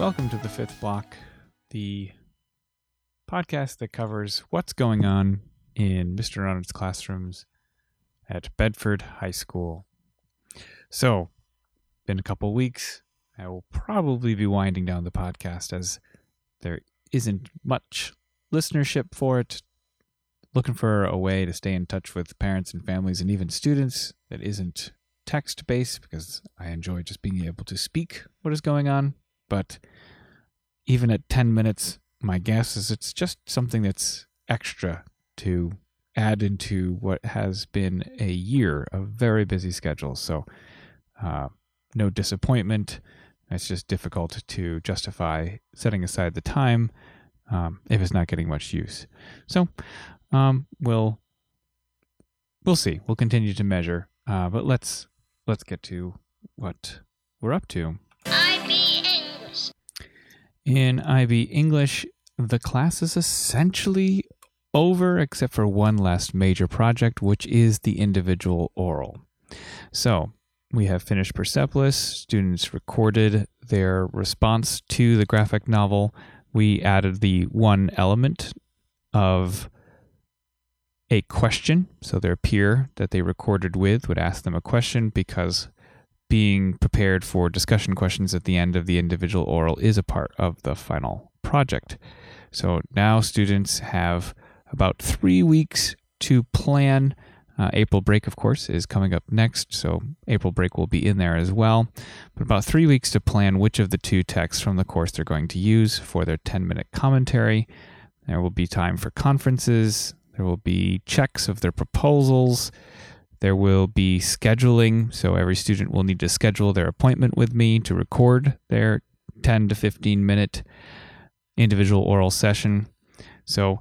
Welcome to the fifth block, the podcast that covers what's going on in Mr. Ronald's classrooms at Bedford High School. So, been a couple weeks. I will probably be winding down the podcast as there isn't much listenership for it. Looking for a way to stay in touch with parents and families and even students that isn't text based because I enjoy just being able to speak what is going on. But even at 10 minutes, my guess is it's just something that's extra to add into what has been a year of very busy schedules. So, uh, no disappointment. It's just difficult to justify setting aside the time um, if it's not getting much use. So, um, we'll we'll see. We'll continue to measure, uh, but let's let's get to what we're up to. In IB English, the class is essentially over except for one last major project, which is the individual oral. So, we have finished Persepolis. Students recorded their response to the graphic novel. We added the one element of a question. So their peer that they recorded with would ask them a question because being prepared for discussion questions at the end of the individual oral is a part of the final project. So now students have about three weeks to plan. Uh, April break, of course, is coming up next, so April break will be in there as well. But about three weeks to plan which of the two texts from the course they're going to use for their 10 minute commentary. There will be time for conferences, there will be checks of their proposals. There will be scheduling. So every student will need to schedule their appointment with me to record their 10 to 15 minute individual oral session. So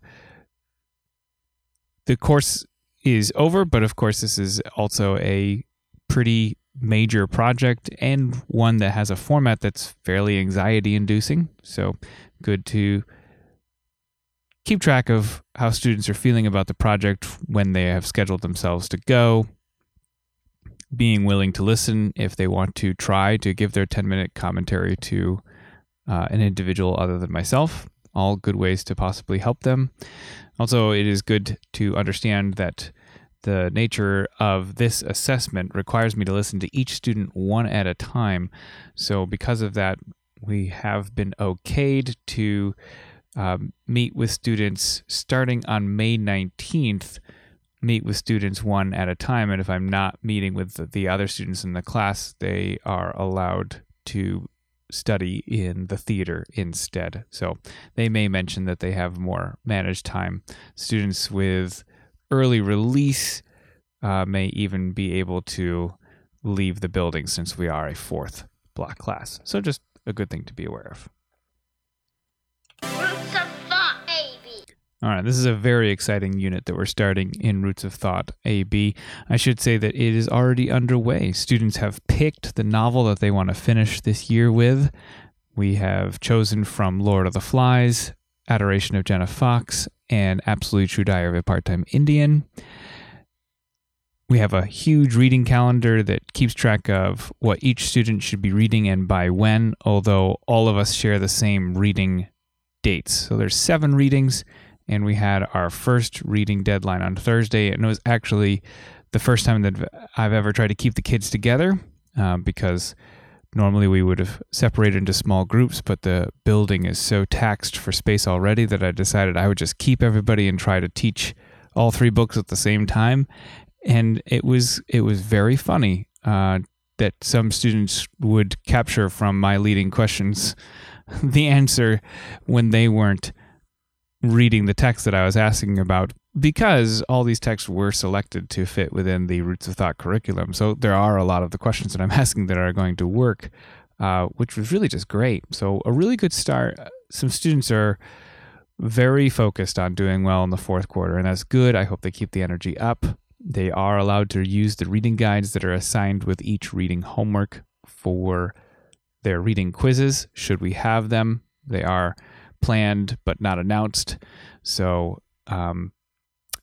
the course is over, but of course, this is also a pretty major project and one that has a format that's fairly anxiety inducing. So good to keep track of how students are feeling about the project when they have scheduled themselves to go, being willing to listen if they want to try to give their 10 minute commentary to uh, an individual other than myself. All good ways to possibly help them. Also, it is good to understand that the nature of this assessment requires me to listen to each student one at a time. So, because of that, we have been okayed to um, meet with students starting on May 19th, meet with students one at a time. And if I'm not meeting with the, the other students in the class, they are allowed to study in the theater instead. So they may mention that they have more managed time. Students with early release uh, may even be able to leave the building since we are a fourth block class. So just a good thing to be aware of. All right, this is a very exciting unit that we're starting in Roots of Thought AB. I should say that it is already underway. Students have picked the novel that they want to finish this year with. We have chosen from Lord of the Flies, Adoration of Jenna Fox, and Absolutely True Diary of a Part Time Indian. We have a huge reading calendar that keeps track of what each student should be reading and by when, although all of us share the same reading dates. So there's seven readings, and we had our first reading deadline on Thursday, and it was actually the first time that I've ever tried to keep the kids together uh, because normally we would have separated into small groups, but the building is so taxed for space already that I decided I would just keep everybody and try to teach all three books at the same time. And it was it was very funny uh, that some students would capture from my leading questions the answer when they weren't reading the text that I was asking about because all these texts were selected to fit within the Roots of Thought curriculum. So there are a lot of the questions that I'm asking that are going to work, uh, which was really just great. So a really good start. Some students are very focused on doing well in the fourth quarter, and that's good. I hope they keep the energy up. They are allowed to use the reading guides that are assigned with each reading homework for their reading quizzes, should we have them. They are planned but not announced. So um,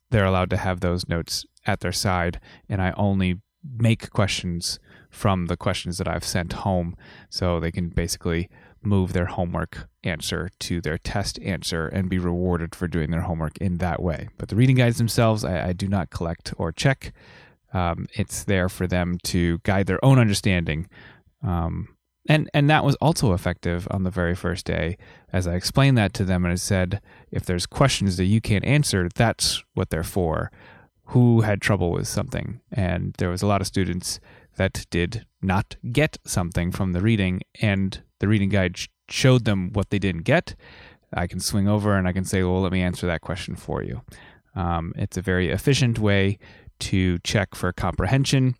they're allowed to have those notes at their side, and I only make questions from the questions that I've sent home. So they can basically move their homework answer to their test answer and be rewarded for doing their homework in that way. But the reading guides themselves, I, I do not collect or check. Um, it's there for them to guide their own understanding. Um, and and that was also effective on the very first day. As i explained that to them and i said if there's questions that you can't answer that's what they're for. Who had trouble with something? And there was a lot of students that did not get something from the reading and the reading guide showed them what they didn't get. I can swing over and i can say well let me answer that question for you. Um, it's a very efficient way to check for comprehension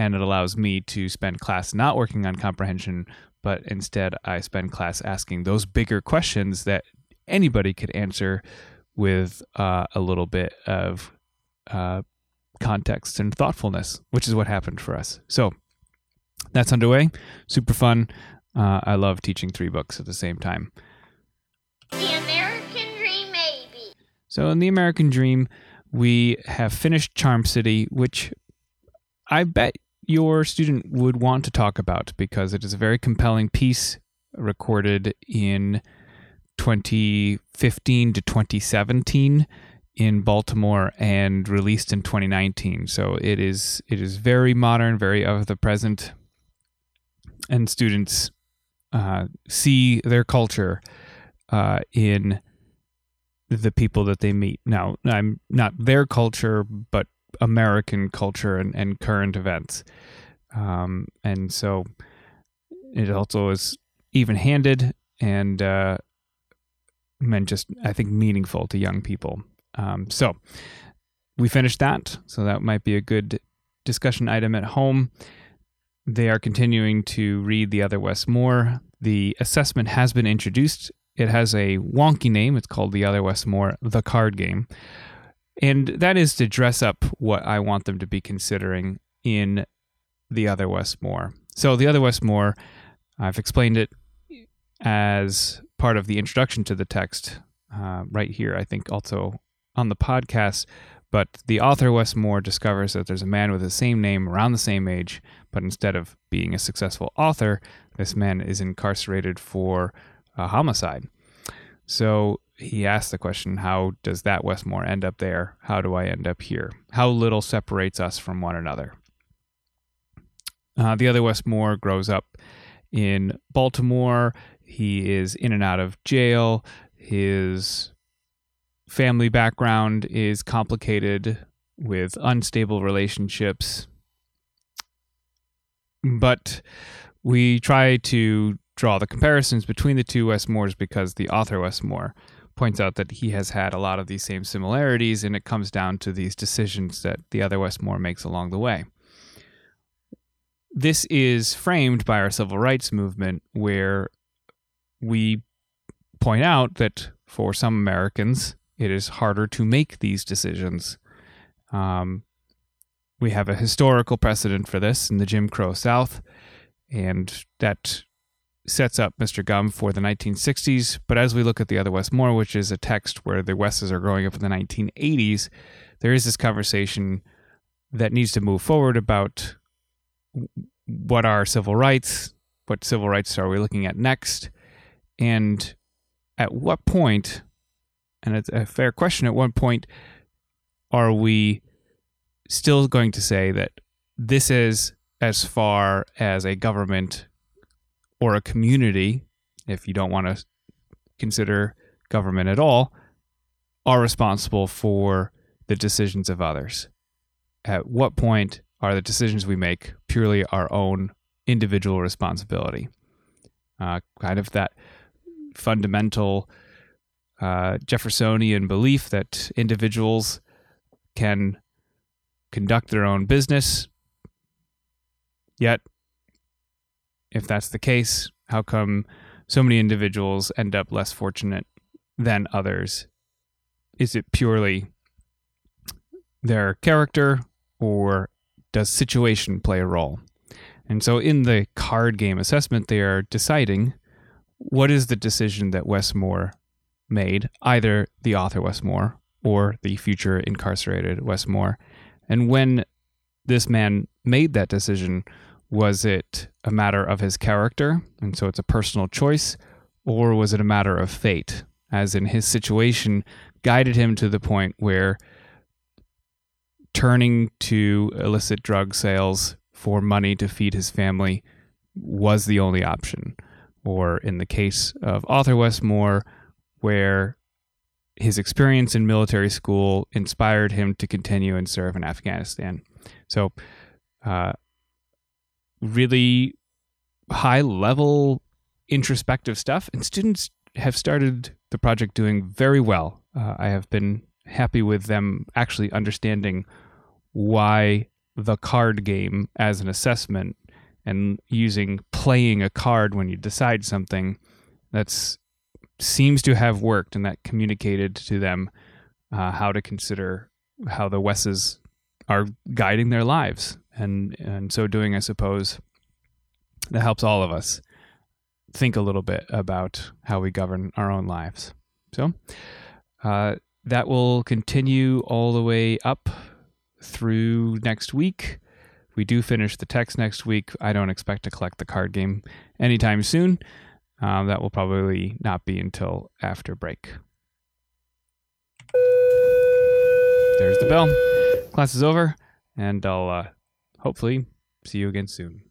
and it allows me to spend class not working on comprehension, but instead I spend class asking those bigger questions that anybody could answer with uh, a little bit of uh, context and thoughtfulness, which is what happened for us. So that's underway. Super fun. Uh, I love teaching three books at the same time. The American Dream, maybe. So in the American Dream, we have finished Charm City, which I bet your student would want to talk about because it is a very compelling piece recorded in 2015 to 2017 in Baltimore and released in 2019. So it is it is very modern, very of the present, and students uh, see their culture uh, in the people that they meet. Now, I'm not their culture, but American culture and, and current events. Um, and so it also is even handed and uh, meant just, I think, meaningful to young people. Um, so we finished that. So that might be a good discussion item at home. They are continuing to read The Other Wes Moore. The assessment has been introduced. It has a wonky name. It's called The Other Wes Moore, The Card Game. And that is to dress up what I want them to be considering in The Other Wes Moore. So, The Other Wes Moore, I've explained it as part of the introduction to the text uh, right here, I think also on the podcast. But the author, Wes Moore, discovers that there's a man with the same name around the same age, but instead of being a successful author, this man is incarcerated for a homicide. So he asked the question, How does that Wes Moore end up there? How do I end up here? How little separates us from one another? Uh, the other Wes Moore grows up in Baltimore. He is in and out of jail. His family background is complicated with unstable relationships. But we try to draw the comparisons between the two Wes Moores because the author Wes Moore points out that he has had a lot of these same similarities, and it comes down to these decisions that the other Wes Moore makes along the way. This is framed by our civil rights movement, where we point out that for some Americans, it is harder to make these decisions. Um, we have a historical precedent for this in the Jim Crow South, and that sets up Mr. Gum for the 1960s. But as we look at the other Wes Moore, which is a text where the Wesses are growing up in the 1980s, there is this conversation that needs to move forward about what are civil rights, what civil rights are we looking at next, and at what point, and it's a fair question, at what point are we still going to say that this is as far as a government or a community, if you don't want to consider government at all, are responsible for the decisions of others. At what point are the decisions we make purely our own individual responsibility? Uh, kind of that fundamental uh, Jeffersonian belief that individuals can conduct their own business, yet if that's the case, how come so many individuals end up less fortunate than others? Is it purely their character or does situation play a role? And so in the card game assessment, they are deciding what is the decision that Wes Moore made, either the author Wes Moore or the future incarcerated Wes Moore. And when this man made that decision, Was it a matter of his character, and so it's a personal choice, or was it a matter of fate, as in his situation guided him to the point where turning to illicit drug sales for money to feed his family was the only option? Or in the case of Arthur Wes Moore, where his experience in military school inspired him to continue and serve in Afghanistan. So, uh, really high level introspective stuff, and students have started the project doing very well. Uh, I have been happy with them actually understanding why the card game as an assessment and using playing a card when you decide something that's seems to have worked and that communicated to them uh, how to consider how the Wesses are guiding their lives. And, and so doing, I suppose, that helps all of us think a little bit about how we govern our own lives. So uh, that will continue all the way up through next week. We do finish the text next week. I don't expect to collect the card game anytime soon. Um, that will probably not be until after break. There's the bell. Class is over, and I'll uh, hopefully see you again soon.